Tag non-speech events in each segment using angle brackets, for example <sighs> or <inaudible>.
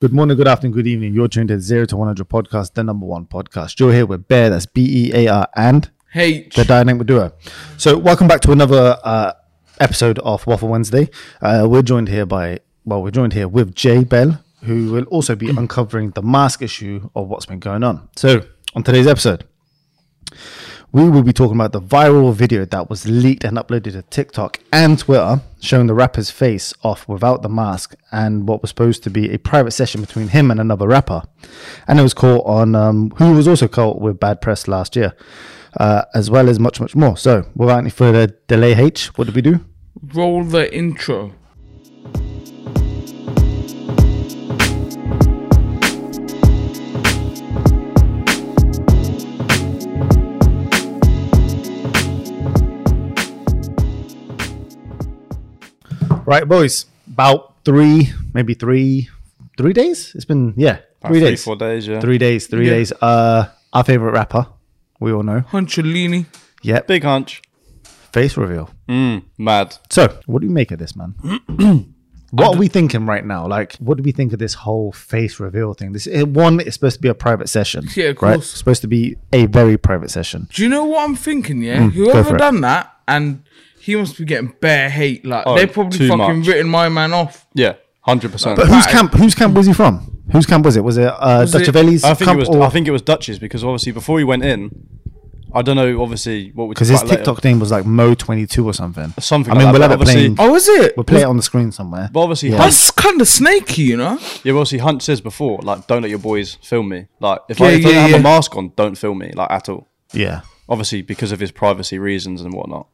Good morning, good afternoon, good evening. You're tuned to Zero to 100 podcast, the number one podcast. You're here with Bear, that's B E A R, and H. the Dynamic Duo. So, welcome back to another uh, episode of Waffle Wednesday. Uh, we're joined here by, well, we're joined here with Jay Bell, who will also be uncovering the mask issue of what's been going on. So, on today's episode, we will be talking about the viral video that was leaked and uploaded to TikTok and Twitter showing the rapper's face off without the mask and what was supposed to be a private session between him and another rapper. And it was caught on, um, who was also caught with bad press last year, uh, as well as much, much more. So, without any further delay, H, what did we do? Roll the intro. Right, boys, about three, maybe three, three days? It's been, yeah, About three three, days. four days, yeah. Three days, three Yeah. days. Uh, our favorite rapper, we all know. Huncholini. Yeah, Big hunch. face reveal. Mm, mad. So, what do you make of this, man? <clears throat> what are we thinking right now? Like, what do we think of this whole face reveal thing? This one is supposed to be a private session, Yeah, of right? course. It's supposed to be a very private session. Do you know what I'm thinking? Yeah, Mm, go for whoever it. done that, and he must be getting bare hate. Like Oh, they probably fucking much. written my man off. Yeah, 100%. But whose camp? Whose camp was he from? Whose camp was it? Was it uh, Was Dutch it- Veli's I think camp? it was. or- I think it was Dutch's because obviously before he went in, I don't know. Obviously, what we because his about later. TikTok name was like Mo22 or something. Something I mean, like we'll that, have but it playing. obviously- Oh, is it? We'll play it on the screen somewhere. But obviously, Yeah. Hunt, That's kind of snaky, you know. yeah, well, obviously Hunt says before, like, don't let your boys film me. Like, if Yeah, I, if I yeah, don't have a mask on, don't film me, like at all. Yeah. Obviously, because of his privacy reasons and whatnot.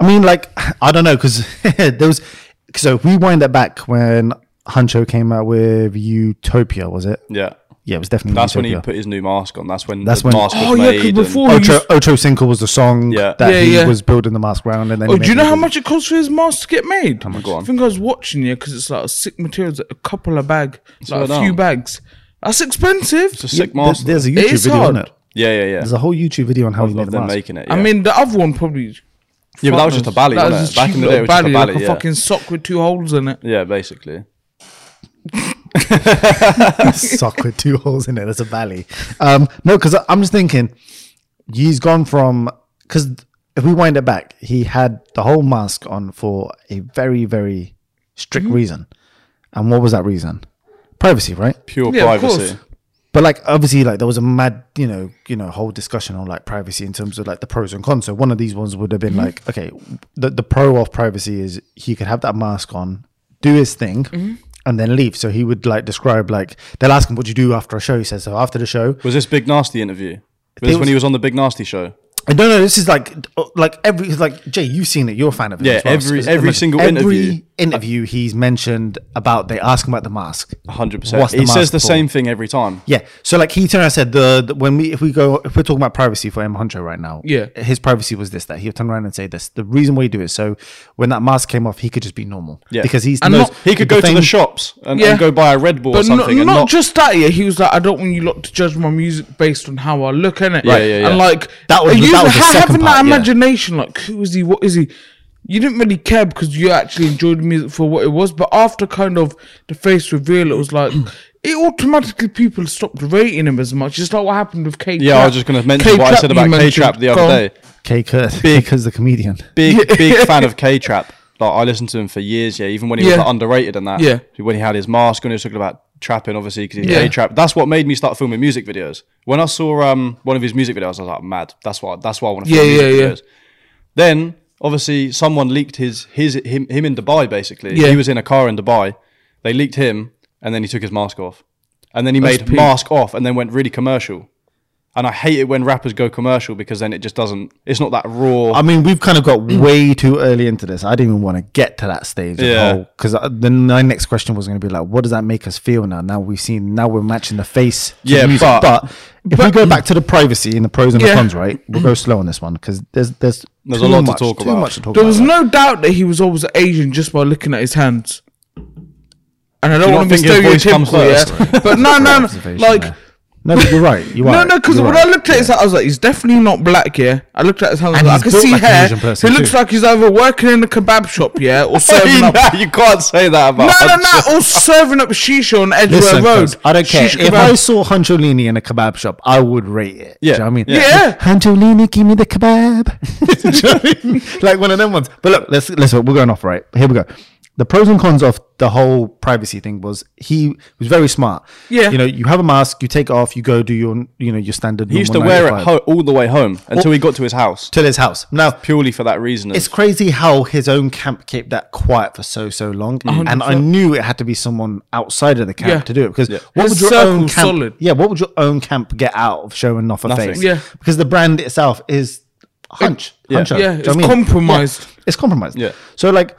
I mean, like, <sighs> I don't know, because <laughs> there was. So if we uh, wind it back when Huncho came out with Utopia, was it? Yeah, Yeah, it was definitely that's when he put his new mask on. That's when That's the when- mask was Oh, yeah, 'cause made. and- before- Ocho, Ocho Cinco was the song Yeah. that Yeah, he yeah. was building the mask around. And then Oh, do you made know how the- much it costs for his mask to get made? on, go on. I think I was watching yeah, because it's like a sick materials, a couple of bag, like a few bags. That's expensive. it's a sick There- mask. There's a YouTube is video on it. yeah, yeah, yeah. There's a whole YouTube video on how he made the them mask. making it. I mean, the other one probably. Yeah, but that was just a bally, That wasn't was it? Back in the day, it little was just a bally, bally, like a yeah. fucking sock with two holes in it. yeah, basically. <laughs> sock with two holes in it. That's a valley. Um, no, because I'm just thinking he's gone from because if we wind it back, he had the whole mask on for a very very strict Mm-hmm. reason. And what was that reason? Privacy, right? Pure Yeah, of privacy. course. But like obviously, like there was a mad, you know, you know, whole discussion on like privacy in terms of like the pros and cons. So one of these ones would have been Mm-hmm. like, okay, the the pro of privacy is he could have that mask on, do his thing, Mm-hmm. and then leave. So he would like describe like they'll ask him what do you do after a show. He says so after the show. Was this Big Narstie interview? Was this was- when he was on the Big Narstie show? I don't know. This is like like every like Jay, you've seen it. You're a fan of it. Yeah, as well. every- So- every single interview. every interview. interview he's mentioned about. They ask him about the mask. 100%. What's the he says the for? same thing every time. Yeah. So like he turned and said the, the when we if we go if we're talking about privacy for M Huncho right now, Yeah. his privacy was this that he'll turn around and say this. The reason why he do it so when that mask came off, he could just be normal. Yeah. Because he's And knows- not- He could go to the shops and, Yeah. and go buy a Red Bull or But not, something and not, not. just that, yeah. He was like, I don't want you lot to judge my music based on how I look in it. Right, yeah, yeah. And like, That was- are you that was the ha- second having part, that yeah. imagination, like, who is he? What is he? You didn't really care because you actually enjoyed the music for what it was. But after kind of the face reveal, it was like, hmm. it automatically people stopped rating him as much. Just like what happened with K. yeah, I was just going to mention what I said about K Trap the other day. Kae Kurd because the comedian. Big, big <laughs> fan of K Trap. Like I listened to him for years. Yeah, even when he was Yeah. like, underrated and that. Yeah. When he had his mask on, he was talking about trapping, obviously, because he's Yeah. K Trap. That's what made me start filming music videos. When I saw um one of his music videos, I was like, mad. That's why. That's why I want to film yeah, yeah. videos. Then obviously someone leaked his his him him in Dubai. Basically, Yeah. he was in a car in Dubai. They leaked him, and then he took his mask off, and then he That's made peak. mask off, and then went really commercial. And I hate it when rappers go commercial because then it just doesn't. It's not that raw. I mean, we've kind of got mm. way too early into this. I didn't even want to get to that stage. Yeah. Because then my next question was going to be like, what does that make us feel now? Now we've seen, now we're matching the face. to Yeah, the music. but- if we go back to the privacy and the pros and the cons, right? <clears throat> We'll go slow on this one because there's there's There's too a lot to much, talk too about. much to talk There about. was no doubt that he was always Asian just by looking at his hands. And I don't you want to be think his voice comes stereotypical, yeah. first? But no, <laughs> no, no. Like there. No, but you're right. You are. <laughs> No, no, because You're when right. I looked at his, I was like, he's definitely not black. Yeah, I looked at his hands. I, And like, I he's can built see like an hair. Asian person He looks too. like he's either working in a kebab shop, yeah, <laughs> or serving up. you can't say that about. No, no, no, or serving up shisha on Edgware Listen, Road. I don't care. Shish If kebab. I saw Huncholini in a kebab shop, I would rate it. Yeah, Do you know what I mean? yeah. Yeah. Huncholini, give me the kebab. <laughs> Do you know what I mean? Like one of them ones. But look, let's listen. We're going off right. Here we go. The pros and cons of the whole privacy thing was he was very smart. Yeah. You know, you have a mask, you take it off, you go do your, you know, your standard. He used to wear it ho- all the way home until he got to his house, till his house. Now, purely for that reason. it's crazy how his own camp kept that quiet for so so long, and I knew it had to be someone outside of the camp Yeah. to do it because Yeah. what His would your own camp? solid. Yeah, what would your own camp get out of showing off a Nothing. face? Yeah. because the brand itself is hunch, Yeah. huncho. Yeah, you know it's I mean? compromised. Yeah, it's compromised. Yeah. So like.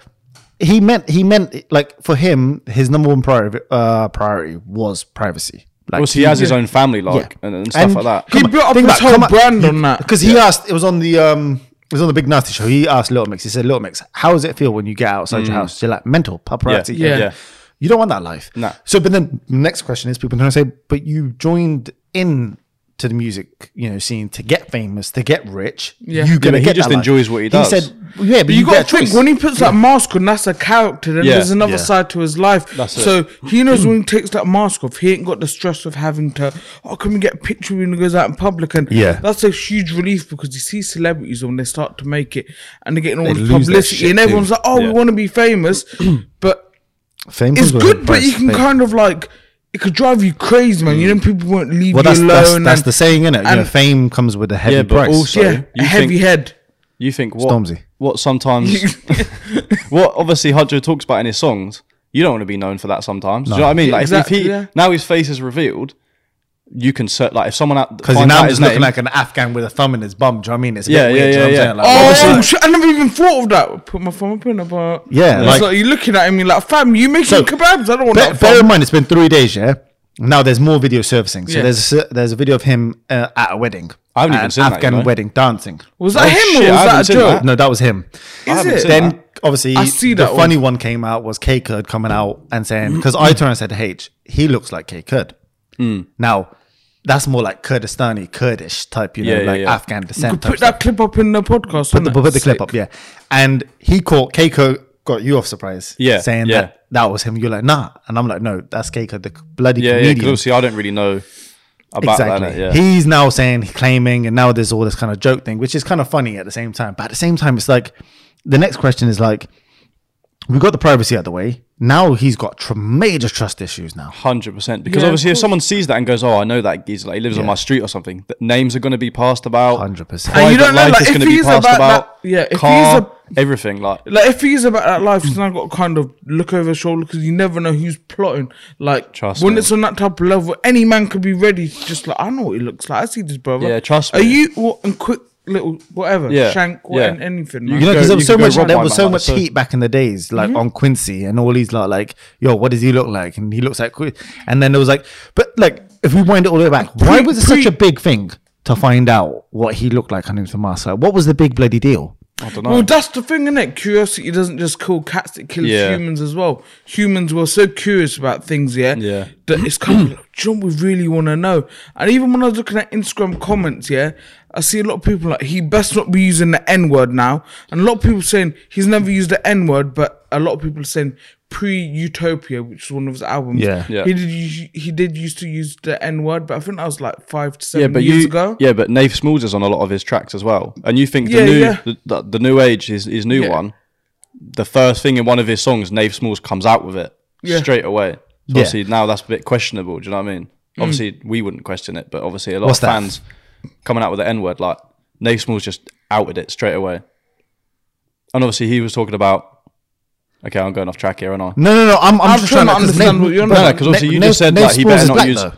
He meant he meant like for him his number one priority uh, priority was privacy. Like course, he has his own family, like and, and stuff And like that. He Come on, built up his whole on. brand on that. because he asked it was on the um it was on the Big Narstie show he asked little mix he said little mix how does it feel when you get outside your house you're like mental paparazzi Yeah, yeah. yeah. you don't want that life No. so but then the next question is people are going to say but you joined in to the music you know scene to get famous to get rich Yeah. you Yeah, gonna but he get just that life. enjoys what he does. he said yeah but, But you, you got to a think when he puts that mask on, that's a character. Then Yeah. there's another Yeah. side to his life. That's it. so he knows <clears throat> when he takes that mask off, he ain't got the stress of having to. Oh, can we get a picture when he goes out in public? And Yeah. that's a huge relief because you see celebrities when they start to make it and they're getting all They the publicity, shit, and everyone's dude. like, "Oh, Yeah. we want to be famous," but Fame it's comes with a good. But you can Fame. kind of like. It could drive you crazy, man. You know, mm. people won't leave well you that's alone. that's, that's and- the saying in it you know and- fame comes with a heavy Yeah, but price also- yeah, you a heavy think- head. You think what? Stormzy. What sometimes, <laughs> what obviously Hudjo talks about in his songs. You don't want to be known for that sometimes. Do you know what I mean? Yeah, like if- exactly, if he yeah. now his face is revealed, you can search like if someone out because finds now out I'm his just looking name, like an Afghan with a thumb in his bum. Do you know what I mean? It's a Yeah, bit yeah, weird. do you know yeah, I'm yeah. Like, Oh obviously- shit! I never even thought of that. Put my phone up in about. Yeah, it's like- like, you're looking at him, you're like, fam, you making So, kebabs? I don't want Bear, that. bear fam. in mind, it's been three days, yeah. Now there's more video servicing. So Yeah. there's a, there's a video of him uh, at a wedding. I haven't even An seen that, Afghan you know. wedding dancing. Was that Oh, him shit, or was that a joke? that. No, that was him. Is it? Then that. obviously I see the that funny one. one came out was Kae Kurd coming out and saying because I turned and said, "H, he looks like Kae Kurd." Hmm. Now that's more like Kurdistani, Kurdish type, you know, Yeah, yeah, like yeah. Afghan descent. Could type put stuff. that clip up in the podcast. Put the, put the clip up, yeah. And he caught Keiko got you off surprise, Yeah, saying yeah. that that was him. You're like, nah, and I'm like, no, that's Keiko, the bloody yeah, yeah. comedian. Because obviously I don't really know about exactly. that. Yeah, He's now saying, claiming, and now there's all this kind of joke thing, which is kind of funny at the same time. But at the same time, it's like the next question is like, we got the privacy out of the way. Now he's got tr- major trust issues now. Hundred percent. Because Yeah, of obviously, if course. someone sees that and goes, "Oh, I know that geezer. Like, he lives on my street or something," th- names are going to be passed about. Hundred percent. And you Private don't know, life like, is if going to be he's passed about about. that- yeah, if he's car, a- everything. Like, Like if he's about that life, he's now got to kind of look over his shoulder because you never know who's plotting. Like Trust when me. it's on that type of level, any man could be ready. to Just like I know what he looks like. I see this brother. Yeah, trust Are me. you what and quick little whatever Yeah, shank yeah. and anything? You man. You know, because there was so much there was so like much that, so- heat back in the days, like mm-hmm. on Quincy and all these lot, like, yo, what does he look like? And he looks like, Quin- and then there was like, but like, if we wind it all the way back, why was it pre- such a big thing to find out what he looked like underneath the mask? Like, what was the big bloody deal? I don't know. Well, that's the thing, innit? Curiosity doesn't just kill cats; it kills Yeah. humans as well. Humans were so curious about things, yeah, Yeah. that it's kind of like, <clears throat> do you know what we really want to know? And even when I was looking at Instagram comments, yeah, I see a lot of people like he best not be using the N word now, and a lot of people saying he's never used the N word, but a lot of people saying pre-Utopia, which is one of his albums, Yeah. Yeah. he did us- he did used to use the N word, but I think that was like five to yeah, seven but years you, ago. yeah, but Nafe Smallz is on a lot of his tracks as well. And you think the Yeah, new, yeah. The, the, the new age, his his new Yeah. one, the first thing in one of his songs, Nafe Smallz comes out with it Yeah. straight away. So Yeah. obviously now that's a bit questionable. Do you know what I mean? Mm. Obviously we wouldn't question it, but obviously a lot What's of that? Fans coming out with the N word, like Nafe Smallz just outed it straight away. And obviously he was talking about. Okay, I'm going off track here, aren't I? No, no, no. I'm, I'm, I'm just trying trying to to 'cause understand Nate- what you're on but about. No, 'cause obviously Nate- you just Nate- said, Nate like, he Smalls better is not black, use- though.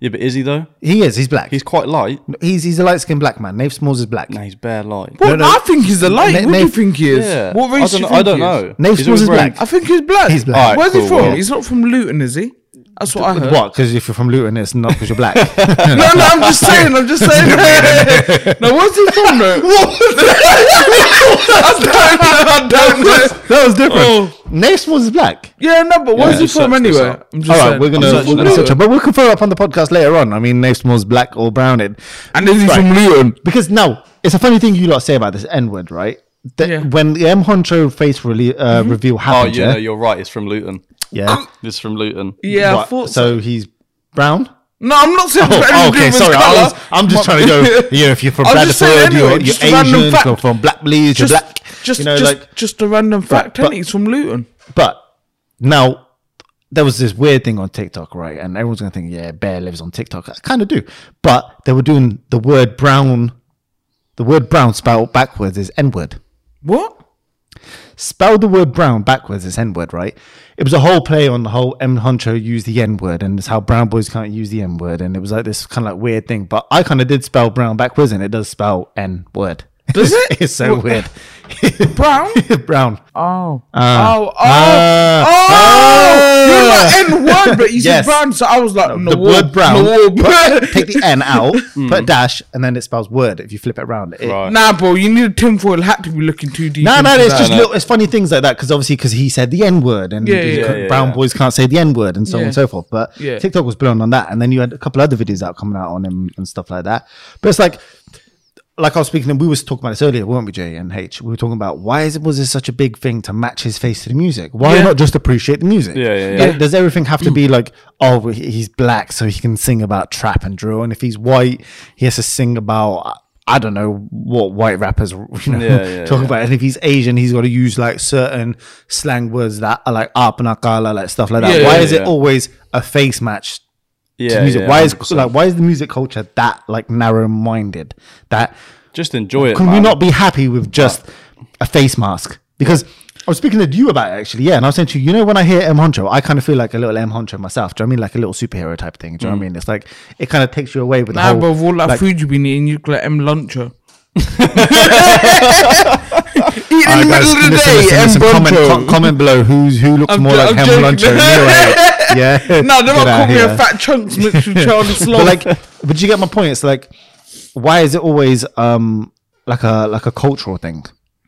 Yeah, but is he though? He is. He's black. He's quite light. He's he's a light skinned black man. Nafe Smallz is black. Nah, he's bare light. What no. I think he's a light. Na- what do you think he is? Yeah. What race I do don't, you I don't he know. Nafe Smallz always is black. I think he's black. He's black. Alright, Where's cool, he from? well- He's not from Luton, is he? That's what I heard. What? Because if you're from Luton, it's not because you're black. <laughs> No, no, I'm just saying. I'm just saying. no, where's he from though? <laughs> <laughs> I don't know. I don't know. that was different. Oh. Naismith is black. Yeah, no, but where's Yeah, he search from anyway? I'm just All right, saying. we're gonna, I'm we're gonna search it, but we'll confirm up on the podcast later on. I mean, Naismith's black or browned. And is he Right. from Luton? Because now it's a funny thing you lot say about this N word, right? That Yeah. When the M Huncho face rele- uh, reveal Oh, happened, yeah, yeah, no, you're right. It's from Luton. Yeah. Um, it's from Luton. Yeah, I What? thought so. so. He's brown. No, I'm not saying. Oh, it's oh, okay, with sorry. I was, I'm just trying to go. <laughs> You know, if you're from I was just saying Bradford, anyway, you're, just you're a random Asian. fact. You're from Black Bleeds. You're just, black. just, you know, just, like. just a random fact. but- But, he's from Luton. But now there was this weird thing on TikTok, right? And everyone's gonna think, yeah, Bear lives on TikTok. I kind of do, but they were doing the word brown. The word brown spelled backwards is N word. What? Spell the word brown backwards It's N word, right? It was a whole play on the whole M Huncho use the N word and it's how brown boys can't use the N word. And it was like this kind of like weird thing. But I kind of did spell brown backwards and it does spell N word. Does it? <laughs> it's so weird. Brown? <laughs> brown. Oh. Ah. oh. Oh. Ah. oh. You're like N word, but you Yes. said brown, so I was like, no, the word brown. No, put- take the N out, <laughs> put a dash, and then it spells word if you flip it around. It, Right. Nah, bro, you need a tinfoil hat to be looking too deep. No, no, into it's that. just no. little, it's funny things like that because obviously because he said the N word and Yeah, yeah, yeah, brown boys can't say the N word and so on and so forth. But Yeah. TikTok was blown on that, and then you had a couple other videos out coming out on him and stuff like that. But it's like, like I was speaking, and we was talking about this earlier, weren't we, Jay and H? We were talking about why is it was this such a big thing to match his face to the music? Why Yeah. not just appreciate the music? Yeah, yeah, yeah. does everything have to be like, oh, he's black, so he can sing about trap and drill, and if he's white, he has to sing about. I don't know what white rappers you know Yeah, yeah, <laughs> talk yeah. about, and if he's Asian, he's got to use like certain slang words that are like up and akala, like stuff like that. Why is it always a face match Yeah, music? yeah, why is 100%. like why is the music culture that like narrow minded? That Just enjoy it. can we not be happy with just a face mask? Because I was speaking to you about it actually, yeah, and I was saying to you, you know, when I hear M Huncho, I kind of feel like a little M Huncho myself. Do you know what I mean like a little superhero type thing? Do you know what I mm. mean? It's like it kind of takes you away with the whole. bro, with all that like- food you've been eating, you look like M Luncher. <laughs> Eating ah, in All the middle guys, of the listen, day, listen, M listen, comment, com- comment below who's who looks I'm more jo- like I'm Hem joking. Luncho. <laughs> <laughs> Yeah, No, they're out call me a fat chunks mixed with Charlie but like but you get my point? It's like why is it always um like a like a cultural thing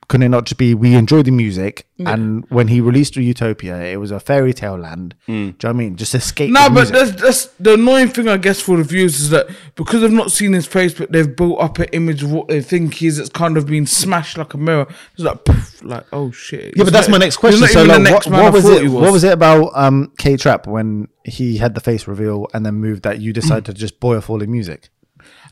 couldn't it not just be we enjoy the music and when he released utopia it was a fairy tale land. Do you know what i mean? Just escape No, the but that's, that's the annoying thing, I guess, for the viewers is that because they've not seen his face, but they've built up an image of what they think he is. It's kind of been smashed like a mirror. It's like, poof, like oh shit. yeah but that's my next question. so like, what, what was it what was it about um k trap when he had the face reveal and then moved that you decided <clears throat> to just boy off all the music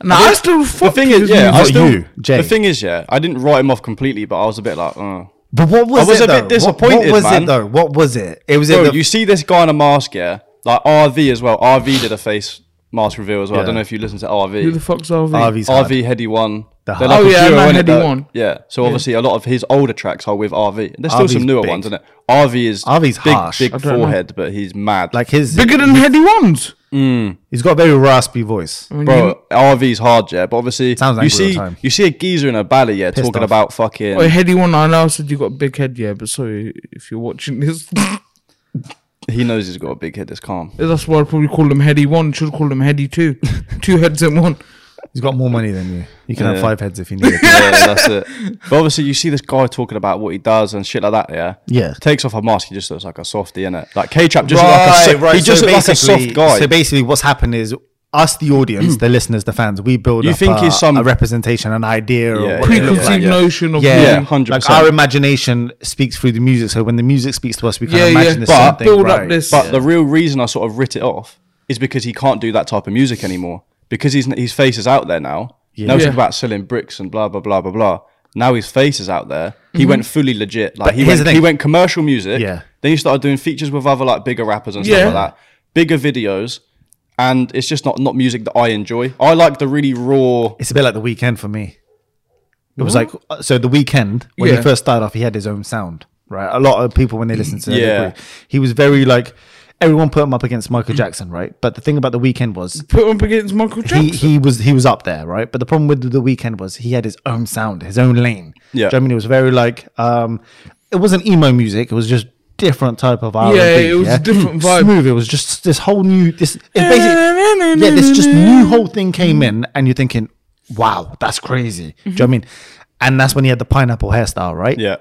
Nah, I still The thing is, his yeah, I still. you, Jay. The thing is, yeah, I didn't write him off completely, but I was a bit like, uh. but what was, I was it a bit though? What- disappointed, what, was man. it though what was it it was Bro, it the, you see this guy in a mask, yeah, like RV as well. RV did a face mask reveal as well. I don't know if you listen to RV. Who the RV. fuck's RV? RV's hard. RV Headie One. The They're hard- Oh, a yeah, duo, man. Headie They're- One. Yeah, so obviously a lot of his older tracks are with RV. There's still RV's some newer big. ones, isn't it? RV is RV's big, harsh. big I don't know. forehead, but he's mad. like his Bigger than Headie Ones. Mm. he's got a very raspy voice I mean, Bro, RV's hard, yeah, but obviously Sounds you all the see time. you see a geezer in a bally, yeah, Pissed talking off. about fucking. you, oh, Headie One, I know I said you got a big head, yeah, but sorry if you're watching this. He knows he's got a big head. It's calm. That's why I probably call him Headie One. Should call him Heady Two. <laughs> Two heads in one. He's got more money than you. You can have five heads if you need <laughs> it. yeah, that's it. But obviously, you see this guy talking about what he does and shit like that. Yeah, Yeah. Takes off a mask, he just looks like a softie, in it. Like K Trap just look like a so- he just So looked like a soft guy. So basically, what's happened is us, the audience, mm. the listeners, the fans, we build You up think a, he's some- a representation, an idea, Yeah, or yeah, what it looks Preconceived like. yeah. notion of Yeah, Yeah, 100%. Like our imagination speaks through the music. So when the music speaks to us, we can Yeah, imagine yeah. this But something. build up right. this- But the real reason I sort of writ it off is because he can't do that type of music anymore. Because his his face is out there now. Now he's Yeah. talking about selling bricks and blah blah blah blah blah. Now his face is out there. He went fully legit. Like But he went he went commercial music. Yeah. Then he started doing features with other like bigger rappers and Yeah. stuff like that. Bigger videos. And it's just not not music that I enjoy. I like the really raw It's a bit like the Weeknd for me. It was like uh, so the Weeknd when Yeah. he first started off, he had his own sound, right? A lot of people when they listen to Yeah. he was very like everyone put him up against Michael Jackson, right? But the thing about the Weeknd was Put him up against Michael Jackson. he was he was up there, right? But the problem with the Weeknd was he had his own sound, his own lane. Yeah. Do you know what I mean, it was very like um, it wasn't emo music. It was just different type of R&B. Yeah, it was a different vibe. Smooth. It was just this whole new. This it's basically yeah. This just new whole thing came in, and you're thinking, wow, that's crazy. Do you know what I mean? And that's when he had the pineapple hairstyle, right? Yeah.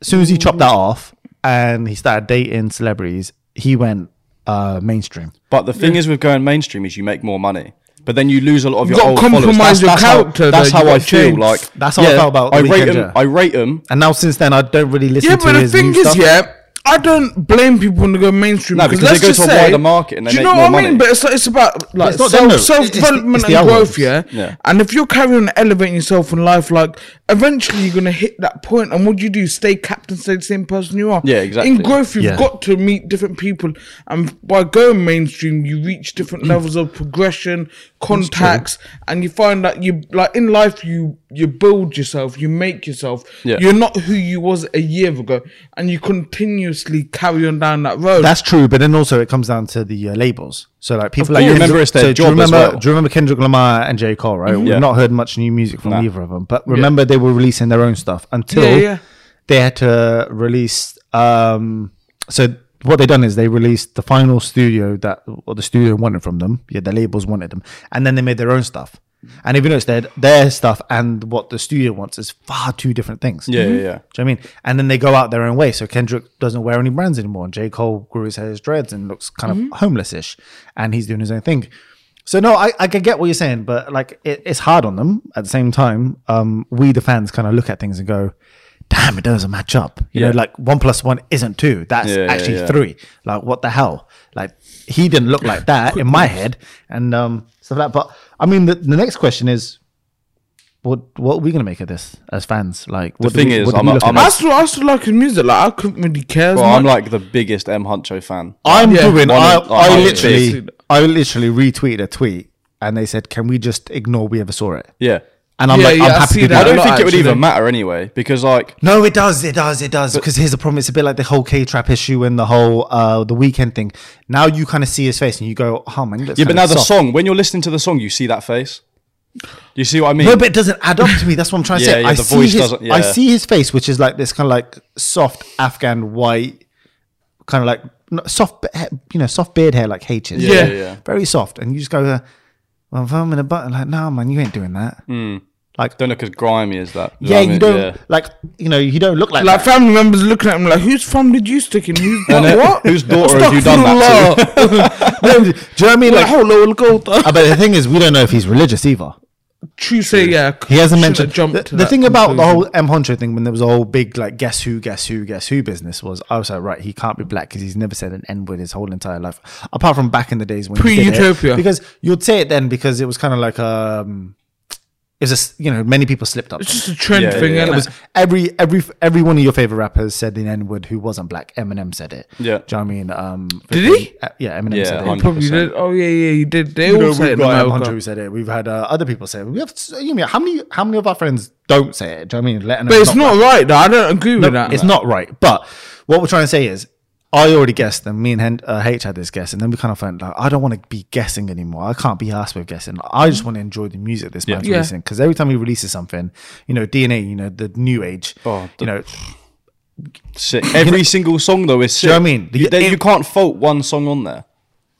As soon as he chopped that off and he started dating celebrities, he went uh, mainstream. But the thing is with going mainstream is you make more money. But then you lose a lot of your gotta old followers. compromise your how, character, that's how I gotta feel. Like That's how I felt about The I rate Weeknd, him. yeah. I rate him. And now since then, I don't really listen Yeah, to but the his thing new is, stuff. yeah, I don't blame people when they go mainstream. No, because they let's go just to a say- wider market and they do you make know more what I mean? money. But it's, it's about like it's not them, self though. self It's- it's- development it's the and growth. Yeah? Yeah. And if you're carrying on elevating yourself in life, like eventually you're gonna hit that point. And what do you do? Stay capped and stay the same person you are. Yeah, exactly. In growth, you've Yeah. got to meet different people, and by going mainstream, you reach different levels of progression, contacts, and you find that you like in life you you build yourself, you make yourself. Yeah. You're not who you was a year ago, and you continuously carry on down that road. That's true, but then also it comes down to the uh, labels. So like people like course. Kendrick- Remember it's their so do you job as remember, well. Do you remember Kendrick Lamar and J Cole? Right, Yeah. we've not heard much new music from Nah. either of them, but remember they were releasing their own stuff until Yeah, yeah. they had to release. Um, so what they done is they released the final studio that or the studio wanted from them. Yeah, the labels wanted them, and then they made their own stuff. And if you notice, their their stuff and what the studio wants is far two different things. Yeah, yeah, yeah. Do you know what I mean? And then they go out their own way. So Kendrick doesn't wear any brands anymore. And J. Cole grew his hair his dreads and looks kind of homeless-ish. And he's doing his own thing. So no, I, I can get what you're saying, but like it, it's hard on them. At the same time, um, we the fans kind of look at things and go, "Damn, it doesn't match up." You Yeah. know, like one plus one isn't two. That's Yeah, yeah, actually yeah. three. Like what the hell? Like he didn't look like <laughs> that in my head, and um, stuff like that. But I mean, the, the next question is, what what are we gonna make of this as fans? Like, what do thing we- is, what I'm we a- look I'm at? a- I still, I still like his music. Like I couldn't really care. Well, I'm like the biggest M Huncho fan. I'm Yeah. doing. I, of- I like, literally, big. I literally retweeted a tweet, and they said, "Can we just ignore we ever saw it?" Yeah. And I'm Yeah, like, yeah, I'm happy see to do that. I don't lot, think it would even matter anyway because like No, it does. It does. It does. Because here's the problem. It's a bit like the whole K trap issue and the whole uh the Weeknd thing. Now you kind of see his face and you go, "Oh man." he yeah, but kinda now the song when you're listening to the song, you see that face. You see what I mean? No, but it doesn't add up to me. That's what I'm trying to Yeah, say. yeah, I the see voice his, doesn't- I see his face, which is like this kind of like soft Afghan white, kind of like soft, you know, soft beard hair like H's. Yeah, Yeah. yeah, yeah. very soft. And you just go, uh, well, if I'm in a button, like, no, man, you ain't doing that. Like, Don't look as grimy as that. You know yeah, I you mean? don't Yeah. like, you know, you don't look like, like that. family members looking at him like, whose thumb did you stick in? Who's then what? whose daughter have you done that to? <laughs> <laughs> do you know what I mean? Like, Like, uh, but the thing is, we don't know if he's religious either. True say, yeah. He hasn't mentioned jumped the, to the that thing about the whole M Huncho thing when there was a whole big like guess who, guess who, guess who business was. I was like, right, he can't be black because he's never said an N word his whole entire life, apart from back in the days when he did. Pre-Utopia. Because you'd say it then because it was kind of like um, it was just you know many people slipped up. It's just a trend Yeah, thing, yeah, innit? It was every every every one of your favorite rappers said the N word who wasn't black. Eminem said it. Yeah. do you know what I mean? Um, Did he? uh, yeah, Eminem Yeah, said it. 100%. Probably did. Oh yeah, yeah, he did. They You know, all say we've it got M. America. Who said it. We've had uh, other people say it. We have. You mean how many? How many of our friends don't say it? Do you know what I mean? Letting But it's not right though. I don't agree with that. It's not right. But what we're trying to say is, I already guessed, and me and Hen- uh, H had this guess, and then we kind of felt like I don't want to be guessing anymore. I can't be asked with guessing. I just want to enjoy the music this man's Yeah. releasing because every time he releases something, you know, DNA, you know, the new age, Oh, you know, Sick. Every single song though is sick. know what I mean? You, The- there- it- you can't fault one song on there.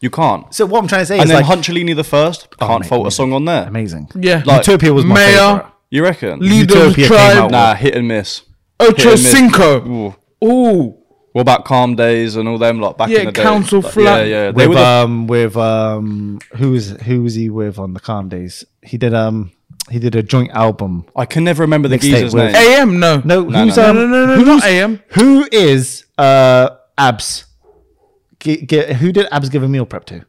You can't. so what I'm trying to say And is then like Hunchalini the first can't mate, fault a amazing. song on there. amazing. Yeah. Like- Utopia was my Mayor, favorite. You reckon? Leader of the Utopia came tribe. out Nah, hit and miss. Ocho Hit and miss. Cinco. Ooh. Ooh. What about Calm Days and all them lot back Yeah, in the day? Council Like, Flat. Yeah, yeah. They with were the, um with um who was who was he with on the calm days? He did um he did a joint album. I can never remember the Mixtape geezer's with- name. AM, no. No, No, who's no, um no, no, no, who's, not AM. Who is uh Abs? G- g- who did Abs give a meal prep to?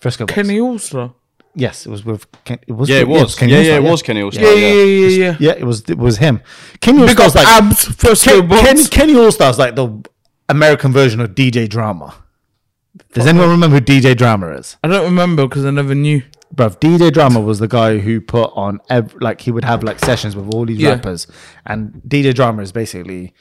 Frisco. Boys. Kenny Allstar. Yes, it was with. Ken, it was Yeah, it was. Kenny Yeah, Allstar, yeah, it was Kenny Allstar. Yeah, yeah, yeah, yeah. yeah. Yeah, it was. It was him. Kenny Big up Allstar's like abs, first Ken, box. Ken, Kenny Allstar's like the American version of DJ Drama. Does anyone remember who DJ Drama is? I don't remember because I never knew. Bruv, DJ Drama was the guy who put on ev- like he would have like sessions with all these Yeah. rappers, and DJ Drama is basically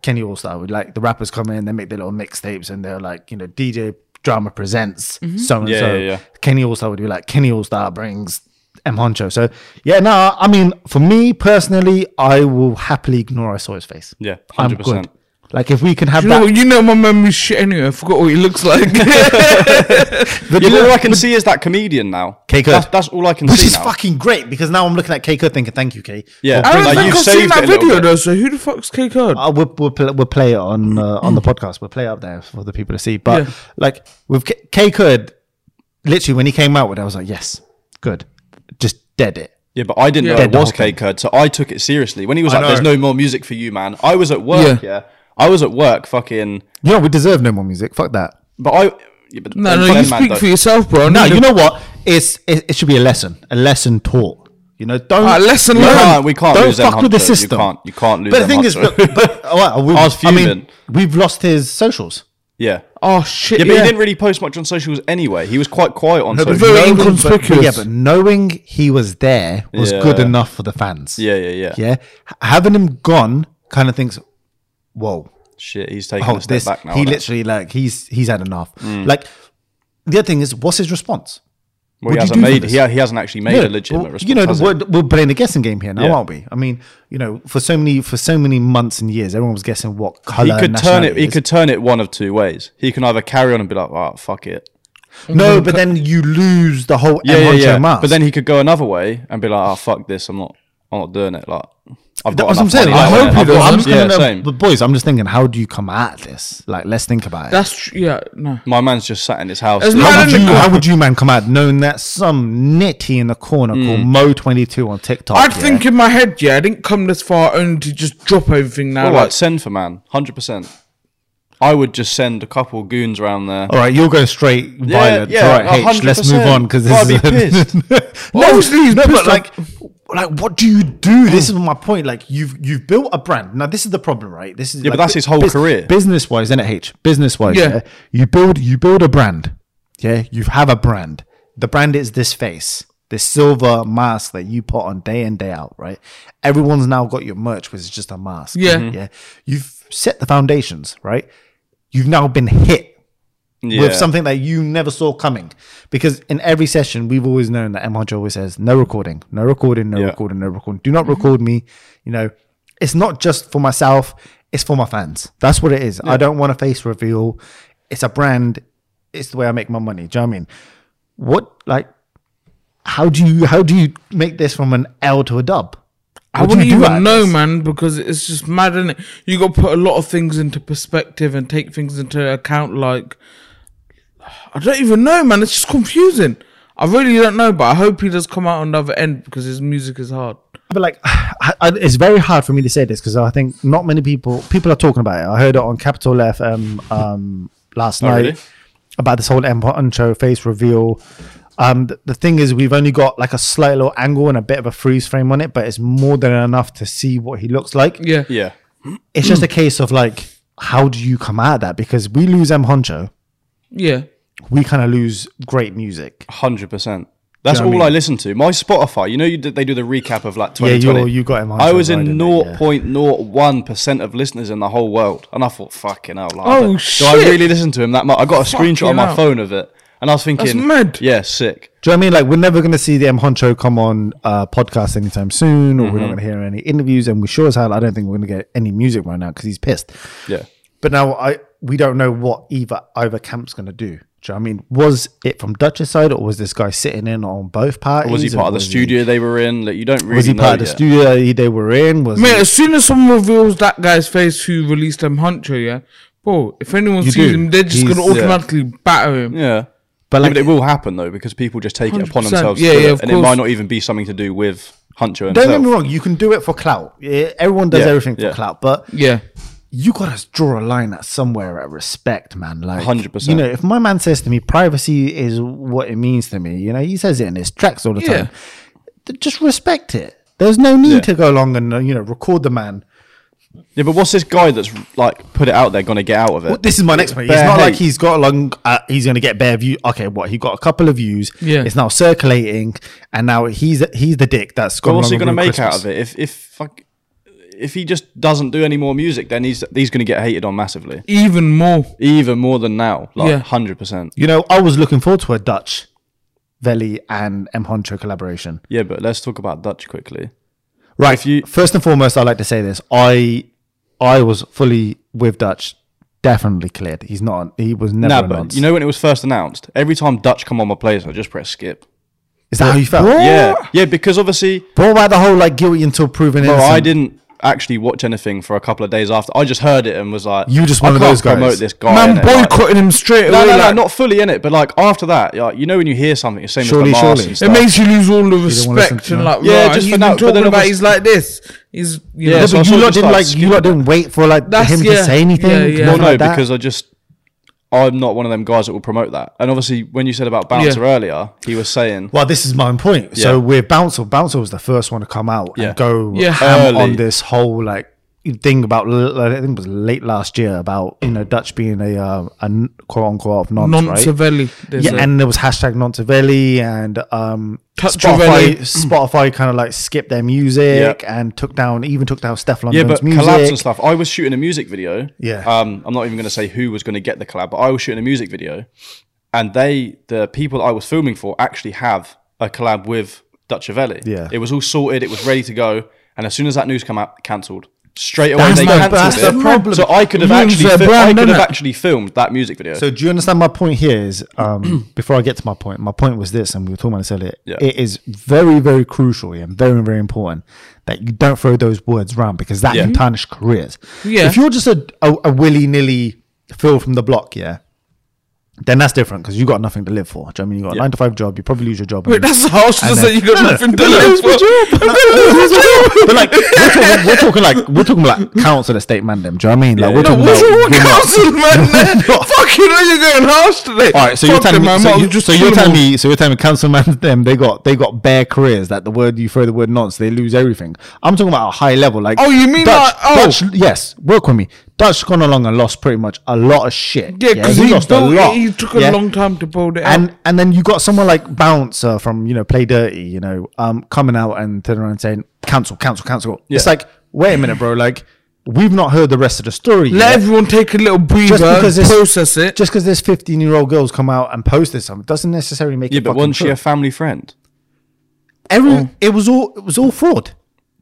Kenny Allstar. Would like the rappers come in, they make their little mixtapes, and they're like, you know, DJ Drama presents mm-hmm. so and Yeah, so. yeah, yeah. Kenny Allstar would be like Kenny Allstar brings M Huncho. So yeah, no, I mean, for me personally, I will happily ignore I saw his face. Yeah, I'm 100%. good. Like if we can have You that, what, you know my memory's shit anyway. I forgot what he looks like. <laughs> <laughs> but Yeah, you know- all I can see is that comedian now. K Good. That's, that's all I can which see is now. fucking great because now I'm looking at K Code thinking, thank you, K. Yeah. for I don't Like, think you've I've seen saved that it a little video bit. though. So who the fuck's K Code? Uh, we'll, we'll, play, we'll play it on uh, on the podcast. We'll play it up there for the people to see. But Yeah. like with K, K Cud, literally when he came out with it, I was like, yes, good, just dead it. Yeah, but I didn't Yeah. know Dead it the was whole thing. K Cud, so I took it seriously. When he was I like, "There's know. no more music for you, man," I was at work. Yeah. Yeah, I was at work, fucking. You know, we deserve no more music. Fuck that. But I. Yeah, but No, no, you man speak don't- for yourself, bro. No, need you know what? It's it, it should be a lesson, a lesson taught. You know, don't Ah, lesson We learned. can't, we can't don't lose them fuck with the system. You can't. You can't lose But the thing is, Hunter. look, but oh, well, we, <laughs> I was I mean, fuming. we've lost his socials. yeah. Oh shit! Yeah, Yeah, but he didn't really post much on socials anyway. He was quite quiet on but socials. very knowing- inconspicuous. but yeah, but knowing he was there was Yeah. good enough for the fans. yeah, yeah, yeah, yeah. Having him gone kind of thinks, whoa, Shit, he's taking oh, a step this. back now. he literally like he's he's had enough. Mm. Like the other thing is, what's his response? well, he hasn't made. He, he hasn't actually made Yeah, a legitimate well, response. You know, we're, we're playing a guessing game here now, Yeah. aren't we? I mean, you know, for so many for so many months and years, everyone was guessing what color. he could turn it. He is. could turn it one of two ways. He can either carry on and be like, "Oh, fuck it." No, but then you lose the whole Yeah, yeah, yeah. mask. But then he could go another way and be like, "Oh, fuck this. I'm not. I'm not doing it." Like, I've got that's what I'm saying. money I hope innit? he I've does. got- I'm just yeah, thinking, same. but boys, I'm just thinking, how do you come at this? Like, let's think about it. That's tr- yeah. No. My man's just sat in his house. As doing- how as would the you? How would you, man, come out knowing that some nitty in the corner mm. called Mo22 on TikTok? I'd yeah? think in my head, yeah, I didn't come this far only to just drop everything now. All like, right, send for man, hundred percent. I would just send a couple goons around there. All right, you're going straight violent. yeah, All right, H, let's move on because Well, this I'd be is pissed. <laughs> no, Obviously, he's no, pissed but like, like, what do you do? Mm. This is my point. Like, you've you've built a brand. Now, this is the problem, right? This is Yeah, but that's his whole career. Business wise, isn't it? H business wise, yeah. Yeah. You build you build a brand. Yeah, you have a brand. The brand is this face, this silver mask that you put on day in day out, right? Everyone's now got your merch, which is just a mask. Yeah. Yeah. Mm-hmm. You've set the foundations, right? You've now been hit Yeah. with something that you never saw coming. Because in every session, we've always known that M. Hunter always says, no recording, no recording, no Yeah. recording, no recording. Do not mm-hmm. record me. You know, it's not just for myself, it's for my fans. That's what it is. I don't want a face reveal. It's a brand. It's the way I make my money. Do you know what I mean? What, like, how do you, how do you make this from an L to a dub? I What do wouldn't you do out even of know, this? man, because it's just mad, isn't it? You got to put a lot of things into perspective and take things into account. Like, I don't even know, man. It's just confusing. I really don't know, but I hope he does come out on the other end because his music is hard. but like <sighs> I, I, it's very hard for me to say this because I think not many people people are talking about it. I heard it on Capital FM um, last Oh, night really? about this whole M Huncho face reveal. Um, the, the thing is, we've only got like a slight little angle and a bit of a freeze frame on it, but it's more than enough to see what he looks like. Yeah. yeah. It's just a case of like, how do you come at that? Because we lose M Huncho, Yeah. We kind of lose great music. Hundred percent. That's all I I listen to. My Spotify, you know, you did, they do the recap of like Yeah, 2020. you you got M Huncho. I was in didn't you? Yeah. 0.01% of listeners in the whole world. And I thought, fucking hell. Like, Oh, do, do I really listen to him that much? I got a screenshot on my hell. phone of it. And I was thinking, mad. yeah, sick. Do you know what I mean? Like, we're never going to see the M Huncho come on uh, podcast anytime soon, or we're Mm-hmm. not going to hear any interviews. And we sure as hell, I don't think we're going to get any music right now because he's pissed. Yeah. But now I we don't know what either either camp's going to do. Do you know I mean? Was it from Dutch's side, or was this guy sitting in on both parties? Or was he part of the was he- studio they were in? Like, you don't really was he part of the yet. studio they were in? Was Man, he- as soon as someone reveals that guy's face who released them Huncho, yeah, bro, if anyone You sees do. him, they're just He's- gonna yeah. automatically batter him. Yeah. but Yeah, but it will happen though because people just take it upon themselves. Yeah, to do yeah, it, of and it might not even be something to do with Huncho don't get me wrong, you can do it for clout. Everyone does Yeah, everything for yeah. clout, but Yeah. You gotta draw a line at somewhere at respect, man. Like 100%. You know, if my man says to me, privacy is what it means to me. You know, he says it in his tracks all the Yeah. time. th- Just respect it. There's no need Yeah. to go along and uh, you know record the man. Yeah, but what's this guy that's like put it out there going to get out of it? Well, this is my next point. It's Bare not like he's got along. Uh, he's going to get bare view. Okay, what he got a couple of views. Yeah. it's now circulating, and now he's he's the dick that's But gone. what's he going to make out of it? If if fuck, if he just doesn't do any more music, then he's he's going to get hated on massively, Even more. even more than now. Like Yeah. hundred percent. You know, I was looking forward to a Dutch, Veli and M Huncho collaboration. Yeah, but let's talk about Dutch quickly. Right. If you- first and foremost, I like to say this. I I was fully with Dutch. Definitely cleared. He's not. He was never. Nah, a but nonce. you know when it was first announced, every time Dutch come on my playlist, I just press skip. is that how you felt? Yeah, yeah, because obviously, But what about the whole like guilty until proven bro, innocent? I didn't actually watch anything for a couple of days after. I just heard it and was like, You just I one of those guys. Promote this guy. Man innit? Like- boycotting him straight no, away. no, no, like, not fully in it, but like after that, like, you know when you hear something, it's same Surely, as the mask surely. It makes you lose all the respect to and like, Yeah, yeah, just he's for now, but talking then about obviously- he's like this. He's you Yeah, know, Yeah, so but sort you of lot didn't started like. You lot didn't wait for like That's- him yeah. to say anything. Yeah, yeah. Well, no, because I just I'm not one of them guys that will promote that. And obviously, when you said about Bouncer Yeah. earlier, he was saying, Well, this is my point. So Yeah. with Bouncer, Bouncer was the first one to come out Yeah. and go Yeah. ham Early. on this whole like thing about I think it was late last year about you know Dutch being a uh, a quote unquote nonce, non right? Savelli. Yeah, and there was hashtag Nontavelli and um. Spotify. Spotify kind of like skipped their music and took down, even took down Steph yeah, but music. collabs and stuff. I was shooting a music video. Yeah. Um, I'm not even going to say who was going to get the collab, but I was shooting a music video, and they, the people I was filming for, actually have a collab with Dutchavelli. Yeah. It was all sorted. It was ready to go, and as soon as that news came out, cancelled. Straight away, That's they the- cancelled that's it. the problem. So I could have Ruins actually, fi- brand, I could have innit? actually filmed that music video. So do you understand my point here is um, <clears throat> before I get to my point, my point was this, and we were talking about this earlier. Yeah. It is very, very crucial and very, very important that you don't throw those words around because that Yeah. can tarnish careers. Yeah. If you're just a, a, a willy nilly Phil from the block, yeah, then that's different because you got nothing to live for. Do you know what I mean? You got a Yeah. nine to five job, you probably lose your job. Wait, and- that's harsh to And say then- you got No, no, nothing to but live for. <laughs> job. but like we're talking, we're talking like we're talking like council estate man them. Do you know what I mean? Like Yeah, we're yeah. talking What's about with we're council, man? <laughs> Fucking hell, you're going harsh today. All right, so you're Fuck telling them, me, man, so, might you, well just so you're kill telling them all. me, so you're telling me, councilman, <laughs> them they got they got bare careers that the word you throw the word nonce, they lose everything. I'm talking about a high level, like Oh, you mean Dutch, like- oh. Dutch, yes, work with me. Dutch gone along and lost pretty much a lot of shit. Yeah, because he, lost built a he took a yeah? long time to build it And up. and then you got someone like Bouncer from you know Play Dirty, you know, um, coming out and turning around and saying cancel, cancel, cancel. It's like, wait a minute, bro, like. We've not heard the rest of the story. Let yet. everyone take a little breather, because it's- process it. Just because there's 15 year old girls come out and posted something doesn't necessarily make yeah, it. but wasn't she a family friend? Every Oh. it was all it was all fraud.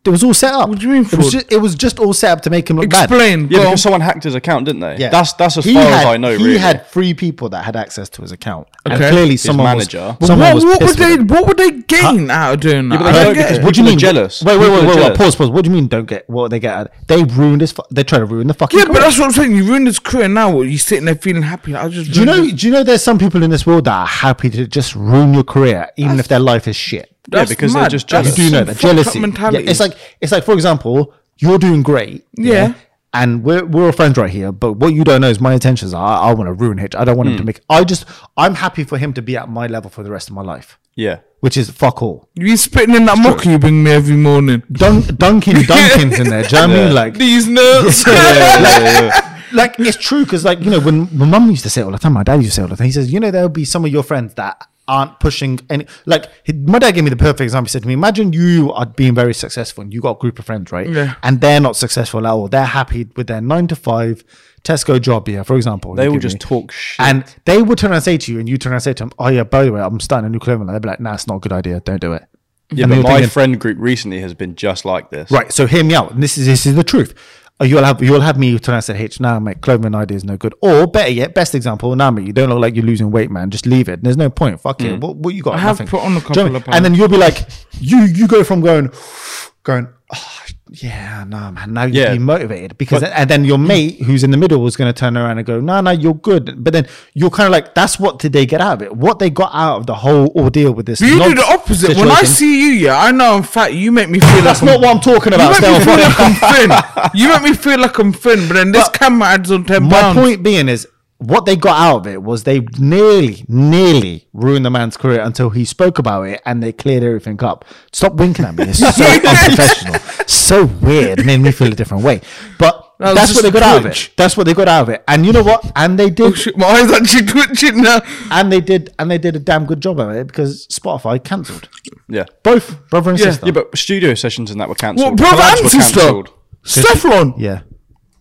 It was all set up. What do you mean It was just, it was just all set up to make him look bad. Explain. Yeah, go because someone hacked his account, didn't they? Yeah, That's that's as He far had- as I know. He really. had three people that had access to his account, and Okay. clearly His someone manager. was someone what, was what would pissed with they? him. What would they gain out of doing that? but I don't don't get because. What do you People are mean? jealous. Wait, wait, People wait, are wait, wait. jealous. Pause, pause. What do you mean? Don't get what they get? At? They ruined his. fu- They try to ruin the fucking. Yeah, but career. that's what I'm saying. You ruined his career now. What, you sitting there feeling happy? I just Do you know? his- Do you know? There's some people in this world that are happy to just ruin your career, even if their life is shit. Yeah, That's because they're mad. just That's jealous. You do know some that jealousy. mentality. Yeah, it's like it's like for example, you're doing great. Yeah. And we're we're all friends right here, but what you don't know is my intentions are I, want to ruin Hitch. I don't want him Hmm. to make. I just I'm happy for him to be at my level for the rest of my life, Yeah. which is fuck all. you been spitting in that mocha you bring me every morning. Dun, Dunkin' <laughs> Duncan's in there. Do you know what I mean? Yeah. Like These nuts. <laughs> <laughs> like it's true because like you know when my mum used to say it all the time, my dad used to say it all the time. He says, you know, there'll be some of your friends that aren't pushing any. Like my dad gave me the perfect example. He said to me, imagine you are being very successful and you got a group of friends, right? Yeah. And they're not successful at all. They're happy with their nine to five Tesco job here, for example. They you will just me. talk shit. And they would turn around and say to you, and you turn around and say to them, "Oh yeah, by the way, I'm starting a new clothing line." They'd be like, "Nah, it's not a good idea. Don't do it." yeah, And but my thinking- friend group recently has been just like this. Right. So hear me out. And this is this is the truth. Uh, You'll have you'll have me turn and say, "H, nah, mate, clothing idea is no good." Or better yet, best example, nah, mate, you don't look like you're losing weight, man. Just leave it. There's no point. Fuck it. What, what you got? I have Nothing. put on a Do you know couple what I mean? of pounds. And then you'll be like, you you go from going, going, oh, yeah, no, man. Now you're Yeah. being motivated because, and then your mate who's in the middle was going to turn around and go, no, no, you're good. But then you're kind of like, that's what did they get out of it? What they got out of the whole ordeal with this? You do the opposite. When I see you, yeah, I know I'm fat. You make me feel that's like not I'm, what I'm talking about. You make me feel like I'm thin. <laughs> You make me feel like I'm thin, but then this But- camera adds on ten My pounds. point being is what they got out of it was they nearly, nearly ruined the man's career until he spoke about it and they cleared everything up. Stop winking at me. It's <laughs> so unprofessional. So weird. It made me feel a different way. But That that's what they got out of it. That's what they got out of it. And you know what? And they Oh did shit, my eyes actually twitching now. and they did and they did a damn good job of it because Spotify cancelled. Yeah. Both brother and Yeah. sister. Yeah, but studio sessions and that were cancelled. What, brother and sister? cancelled. Stefflon. yeah.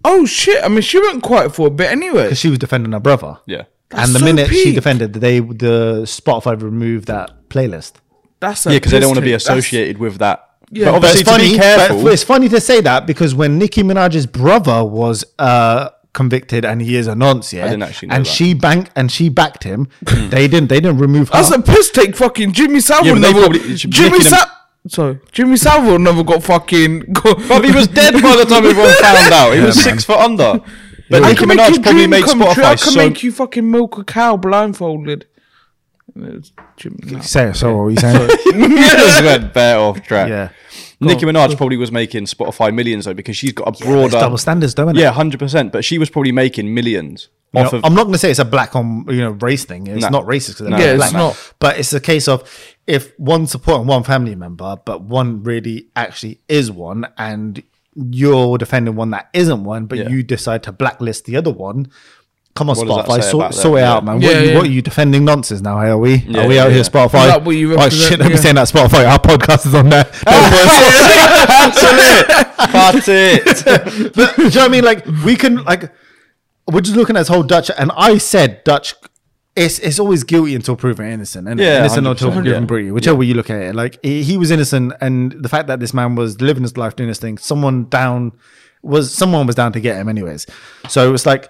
Oh shit! I mean, she went quiet for a bit anyway. Because she was defending her brother. Yeah. That's and the so minute she peak. defended, they the Spotify removed that playlist. That's Yeah, because they don't want to be piss. That's- associated with that Yeah. But But obviously, it's funny. to be careful. But it's funny to say that because when Nicki Minaj's brother was uh, convicted and he is a nonce, yeah, didn't actually know and that. she banked and she backed him. they didn't. They didn't remove her. That's a piss take. Fucking Jimmy Savile Yeah, but they never. probably- Jimmy Nicki Sa- Sorry, Jimmy Savile never got fucking. <laughs> Got, But he was dead by the time everyone found out. He was man. six foot under. <laughs> But I Nicki can make your Minaj probably dream made come true. I Spotify can so. make you fucking milk a cow blindfolded. And it's Jimmy. no. Say it. So what were you saying? <laughs> you just went bare off track. yeah. Nicki Minaj probably was making Spotify millions though because she's got a It's broader. double standards, don't it? yeah, hundred percent. But she was probably making millions You know, off of. I'm not going to say it's a black on you know race thing. It's No. not racist because No, Yeah, black. it's not. But it's a case of if one supporting one family member, but one really actually is one, and you're defending one that isn't one, but Yeah. you decide to blacklist the other one. Come on, What Spotify, sort, sort it Yeah. out, man. Yeah, what, you, yeah. what are you defending nonsense now? Are we? Yeah, are we out yeah, here. Spotify? Is that what you oh shit! Don't be Yeah. saying that Spotify. Our podcast is on there. <laughs> Cut it. but do you know what I mean? Like we can like we're just looking at this whole Dutch, and I said Dutch. It's it's always guilty until proven innocent, and Yeah, innocent until 100%, proven yeah. guilty, whichever way you look at it. Like he, he was innocent, and the fact that this man was living his life doing this thing, someone down was someone was down to get him anyways. So it's like.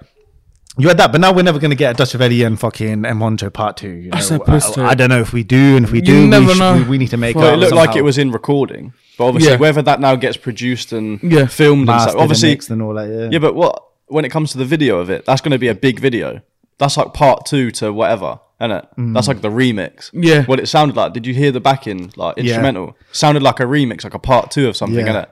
You had that, but now we're never going to get a Dutchavelli and fucking M Huncho part two. You know? That's a piss I, take. I don't know if we do, and if we do, never we, sh- we, we need to make Well, up it looked like it was in recording, but obviously Yeah. whether that now gets produced and Yeah. filmed and mastered stuff, and obviously, mixed and all that. Yeah, yeah. But what when it comes to the video of it, that's going to be a big video. That's like part two to whatever, isn't it? That's like the remix. Yeah. What it sounded like. Did you hear the backing like instrumental? Sounded like a remix, like a part two of something, Yeah. innit?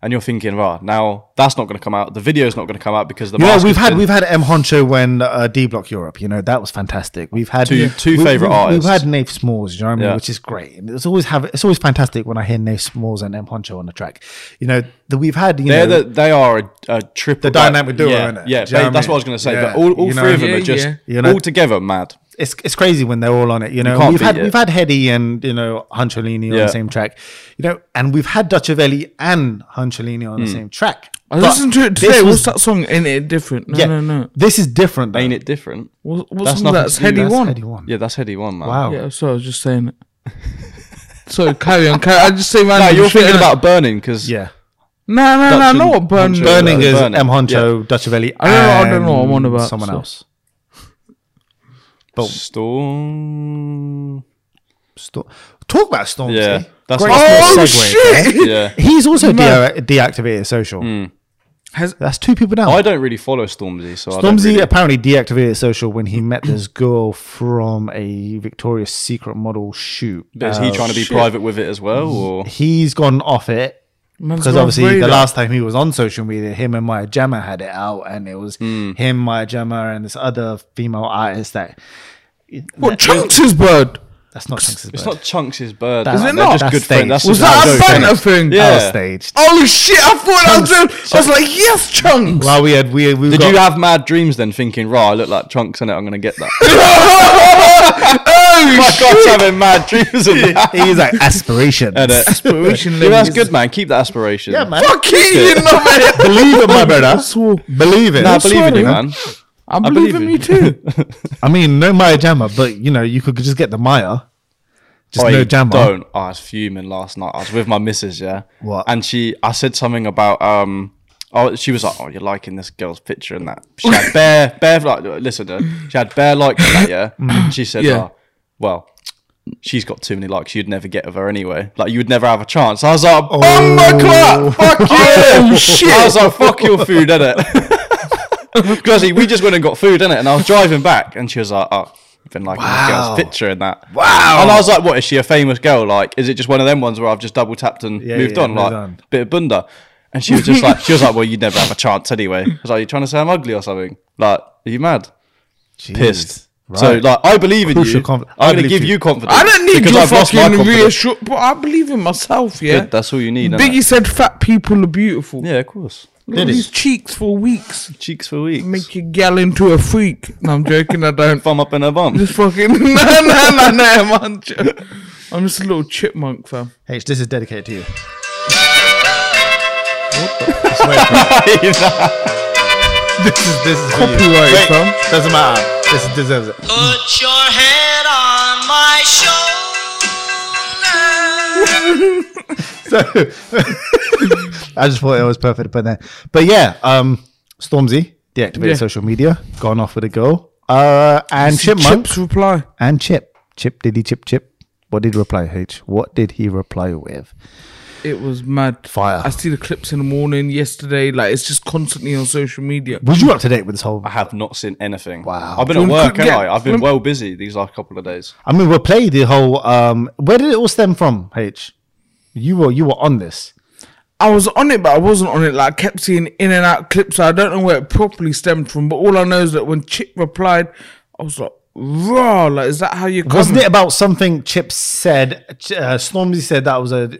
And you're thinking, right now that's not going to come out. The video's not going to come out because the Yeah, we've had been- we've had M Huncho when uh, D Block Europe. You know that was fantastic. We've had Two- two we- favourite we- artists. We've had Nafe Smallz, you know what I mean, Yeah. which is great. And it's always have it's always fantastic when I hear Nafe Smallz and M Huncho on the track. You know that we've had. You They're know, the, they are a, a triple The dynamic duo, Yeah, yeah. Do you know they- that's what I was going to say. Yeah, But all, all you know, three of them yeah, are just yeah. You know- all together mad. It's it's crazy when they're all on it. You know, can't we've beat had it. we've had Headie and you know Huncholini on Yeah. the same track. You know, and we've had Dutchavelli and Huncholini on the hmm. same track. I But listened to it this today. was- What's that song? Ain't it different? No, Yeah, no, no. This is different. Though. Ain't it different? What, what That's song nothing that's to Headie One? Headie one. Yeah, that's Headie One, man. Wow. Yeah, so I was just saying it. <laughs> so carry on. Carry, I just say, man. No, you're thinking thinking- about burning because Yeah. No, no, no. I Dutch know and what Burning is Burning, M Huncho, Dutchavelli. I don't know- I don't know what I'm on about, Someone so. else. But Storm. Sto- talk about Stormzy. Yeah, that's Great what- Oh small segue shit! there. Yeah, <laughs> He's also Man. de- deactivated social. Has That's two people down. I don't really follow Stormzy, so I don't Stormzy really- apparently deactivated social when he met this girl from a Victoria's Secret model shoot. But is he Uh, trying to be shit. private with it as well, or He's gone off it man's because obviously radar. the last time he was on social media, him and Maya Jama had it out, and it was Hmm. him, Maya Jama, and this other female artist that. what that- Chunkz' bird? That's not Chunkz' it's not Chunkz' bird? That's- Is it They're not? just That's good staged. That's Was that a it banner thing? Yeah. That was staged. Oh shit! I thought I was. doing- I was like, yes, Chunkz. Well, we had we, we Did got, you have mad dreams then, thinking, "Right, I look like Chunkz in it. I'm going to get that." <laughs> <laughs> My shit! God's having mad dreams of that. He's like aspiration. And, uh, Aspiration yeah, that's levels. good, man. Keep that aspiration. yeah, man. Fuck it, you know it. <laughs> Believe it, my brother. Believe it. Nah, I I believe in you, swear, man. I believe believe in you. you too. <laughs> I mean, no Maya Jama, but you know, you could just get the Maya. Just Oi, no Jama. Don't. Oh, I was fuming last night. I was with my missus, yeah. What? And she, I said something about, um, oh, she was like, oh, you're liking this girl's picture and that. She had <laughs> bare, bare, like, listen to her. She had bare likes on that, yeah. Mm. She said, Yeah. oh, well, she's got too many likes. You'd never get of her anyway. Like, you would never have a chance. I was like, Oh. bummer clap. Fuck you. Oh, shit. I was like, fuck your food, innit? <laughs> Because we just went and got food, innit? And I was driving back and she was like, oh, I've been liking this girl's picture in that. Wow. And I was like, what, is she a famous girl? Like, is it just one of them ones where I've just double tapped and Yeah, moved yeah, on? moved Like, on. bit of bunda. And she was just like, she was like, <laughs> well, you'd never have a chance anyway. I was like, you trying to say I'm ugly or something? Like, are you mad? Pissed. So, like, I believe in Crucial you. conf- I I'm going to give you. you confidence. I don't need your I've fucking reassurance, but I believe in myself. Yeah. Good, that's all you need. Biggie said fat people are beautiful. Yeah, of course. Look at Did he? these cheeks for weeks. Cheeks for weeks. Make your gal into a freak. No, I'm joking. I don't. <laughs> Thumb up in her bum. Just fucking <laughs> no, no, no, no, man. I'm just a little chipmunk, fam. H, this is dedicated to you. <laughs> This is this is for you. Copyright, Wait, fam. Doesn't matter. This deserves it. Put your head on my shoulder. <laughs> so <laughs> I just thought it was perfect to put there. But yeah, um, Stormzy deactivated Yeah. social media, gone off with a girl, uh, and Chipmunk Chips reply. and Chip. Chip, did he chip chip? What did he reply? H. What did he reply with? It was mad. Fire. I see the clips in the morning, yesterday. Like it's just constantly on social media. Was you up to date with this whole? I have not seen anything. Wow. I've been Do at work, want haven't get- I? I've been lem- well busy these last couple of days. I mean, we'll play the whole. Um, where did it all stem from? H. You were you were on this. I was on it, but I wasn't on it. Like I kept seeing in and out clips. So I don't know where it properly stemmed from. But all I know is that when Chip replied, I was like, "Raw! Like, is that how you?" Wasn't it about something Chip said? Uh, Stormzy said that was a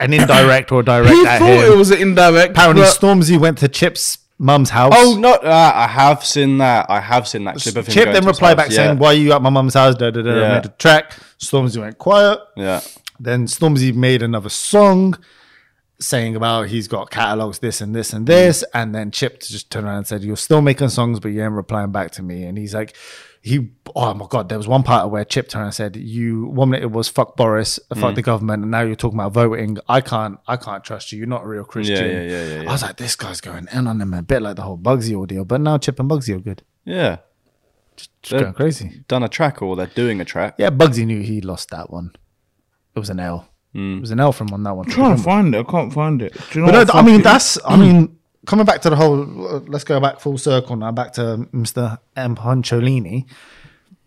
an indirect or direct He at thought him. it was an indirect. Apparently, but- Stormzy went to Chip's mum's house. Oh no! Uh, I have seen that. I have seen that clip of him. Chip then to his replied back yeah. saying, "Why are you at my mum's house?" Da, da, da, Yeah. Made a track. Stormzy went quiet. "Yeah, Then Stormzy made another song saying about he's got catalogs this and this and this, and then Chip just turned around and said, "You're still making songs, but you ain't replying back to me." And he's like, "He, oh my god!" There was one part where Chip turned and said, "You one minute it was fuck Boris, fuck the government, and now you're talking about voting. I can't, I can't trust you. You're not a real Christian." yeah, yeah, yeah, yeah. I was like, "This guy's going in on him a bit like the whole Bugsy ordeal," but now Chip and Bugsy are good. yeah." Just They're- going crazy. Done a track or they're doing a track. Yeah, Bugsy knew he lost that one. It was an L. Hmm. It was an L from on that one. I'm trying to find it. I can't find it. Do you know But I mean, that's, I mean, coming back to the whole, uh, let's go back full circle now, back to Mr. M. Huncholini.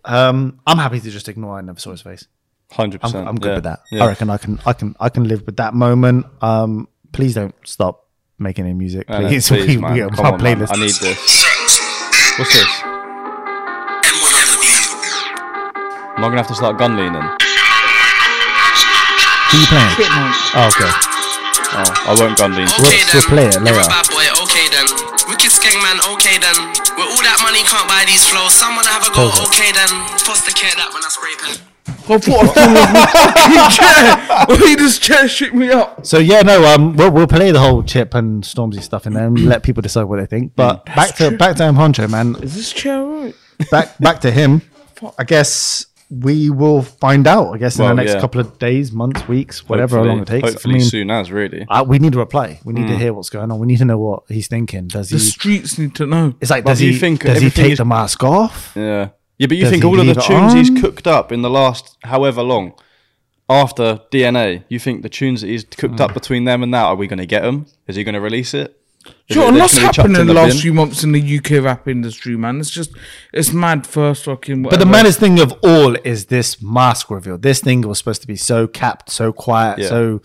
Um, I'm happy to just ignore I never saw his face. Hundred I'm, percent. I'm good with that. Yeah. I reckon I can, I can, I can live with that moment. Um, please don't stop making any music, I know, please. <laughs> please, we, man. we have Come our on, man. I need this. What's this? Am I gonna have to start gun leaning? Who you playing? Chipmunk. Oh, okay. Oh, I won't gun lean. We'll- Okay we'll play it later. Wicked skeng man, okay then. With all that money, can't buy these flows. Someone have a go, Pause it. okay then. Foster care that when I spray pen. I thought I fell off my fucking chair. Well, he just chair shook me up. So yeah, no, um, we'll, we'll play the whole Chip and Stormzy stuff in there and let people decide what they think. But back to back to M. Huncho, man. Is this chair right? back back to him. I guess we will find out. I guess in Well, the next yeah. couple of days, months, weeks, whatever how long it takes. I Hopefully mean, soon as really. uh, we need a reply. We Mm. need to hear what's going on. We need to know what he's thinking. Does he? The streets need to know. It's like But does do you he think does he take is- the mask off? Yeah. Yeah, but you Does think all of the tunes he's cooked up in the last however long after DNA, you think the tunes that he's cooked Hmm. up between them and that, are we going to get them? Is he going to release it? Is Sure, it and what's literally happened in the bin? last few months in the UK rap industry, man? It's just, it's mad first fucking. But the maddest thing of all is this mask reveal. This thing was supposed to be so capped, so quiet, Yeah. so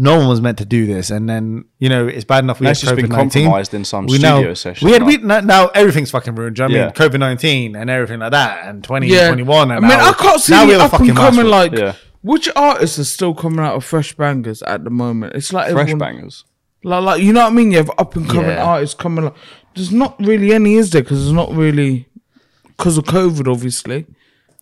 no one was meant to do this. And then you know it's bad enough we Now had it's just been COVID-19. compromised in some we studio now, session, We had like- we, now, now everything's fucking ruined. Do you know what I mean? COVID nineteen and everything like that, and twenty yeah. twenty one. I mean, now, I can't see now we the have up and fucking mask coming reveal. like. Yeah. Which artists are still coming out of fresh bangers at the moment? It's like Fresh everyone, bangers. Like, like you know what I mean? You have up and coming Yeah. artists coming. Like, there's not really any, is there? Because there's not really because of COVID, obviously.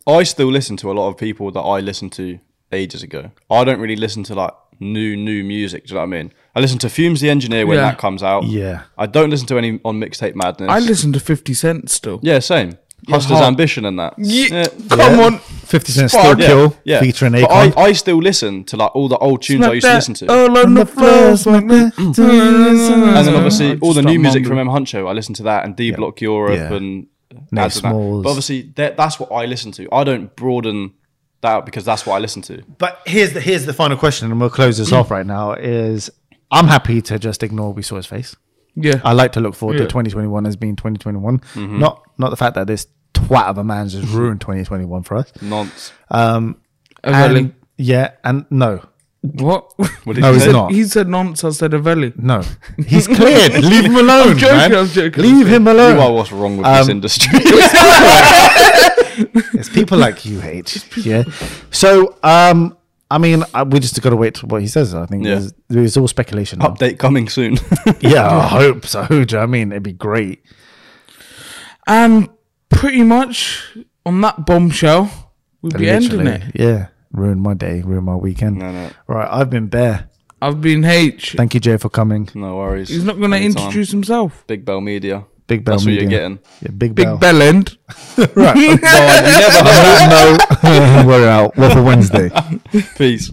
I still listen to a lot of people that I listened to ages ago. I don't really listen to like new new music. Do you know what I mean? I listen to Fumez the Engineer when Yeah. that comes out. Yeah. I don't listen to any on Mixtape Madness. I listen to Fifty Cent still. Yeah, same. Hustler's hard. Ambition and that. Yeah, come on. Fifty Cent Fuck. still Yeah, kill yeah. featuring But Akon. I, I still listen to like all the old tunes I used to listen to. All on the floor, smack that. <laughs> and then obviously all the new start music from mumbling. M Huncho, I listen to that and D Block Europe Yeah. and Nate ads and that. Smalls. But obviously that, that's what I listen to. I don't broaden that out because that's what I listen to. But here's the here's the final question, and we'll close this off right now. Is I'm happy to just ignore we saw his face. Yeah. I like to look forward Yeah. to 2021 as being 2021. Mm-hmm. Not not the fact that this twat of a man's just ruined 2021 for us. Nonce. Um, Avelli. and, yeah, and no, What? What did No, you he's say? not. He said nonce. I said Avelli. no, he's cleared. <laughs> Leave him alone, I'm joking, man. I'm joking. Leave him You alone. are what's wrong with this Um, industry. <laughs> <laughs> It's people like you, H. Yeah. So, um, I mean, I, we just got to wait to what he says. I think Yeah. there's, there's all speculation. now. Update coming soon. <laughs> Yeah, I hope so. Do you know what I mean? It'd be great. And pretty much on that bombshell, we'll be ending it. Yeah. Ruined my day, ruined my weekend. no, no, Right, I've been Bear. I've been H. Thank you, Jay, for coming. no worries. He's not going to introduce himself. Big Bell Media. Big Bell That's what you're getting. Yeah, Big Big Bell. Bell End. <laughs> <laughs> right. Oh, you never heard. no, <laughs> we're out. What for Wednesday? Peace.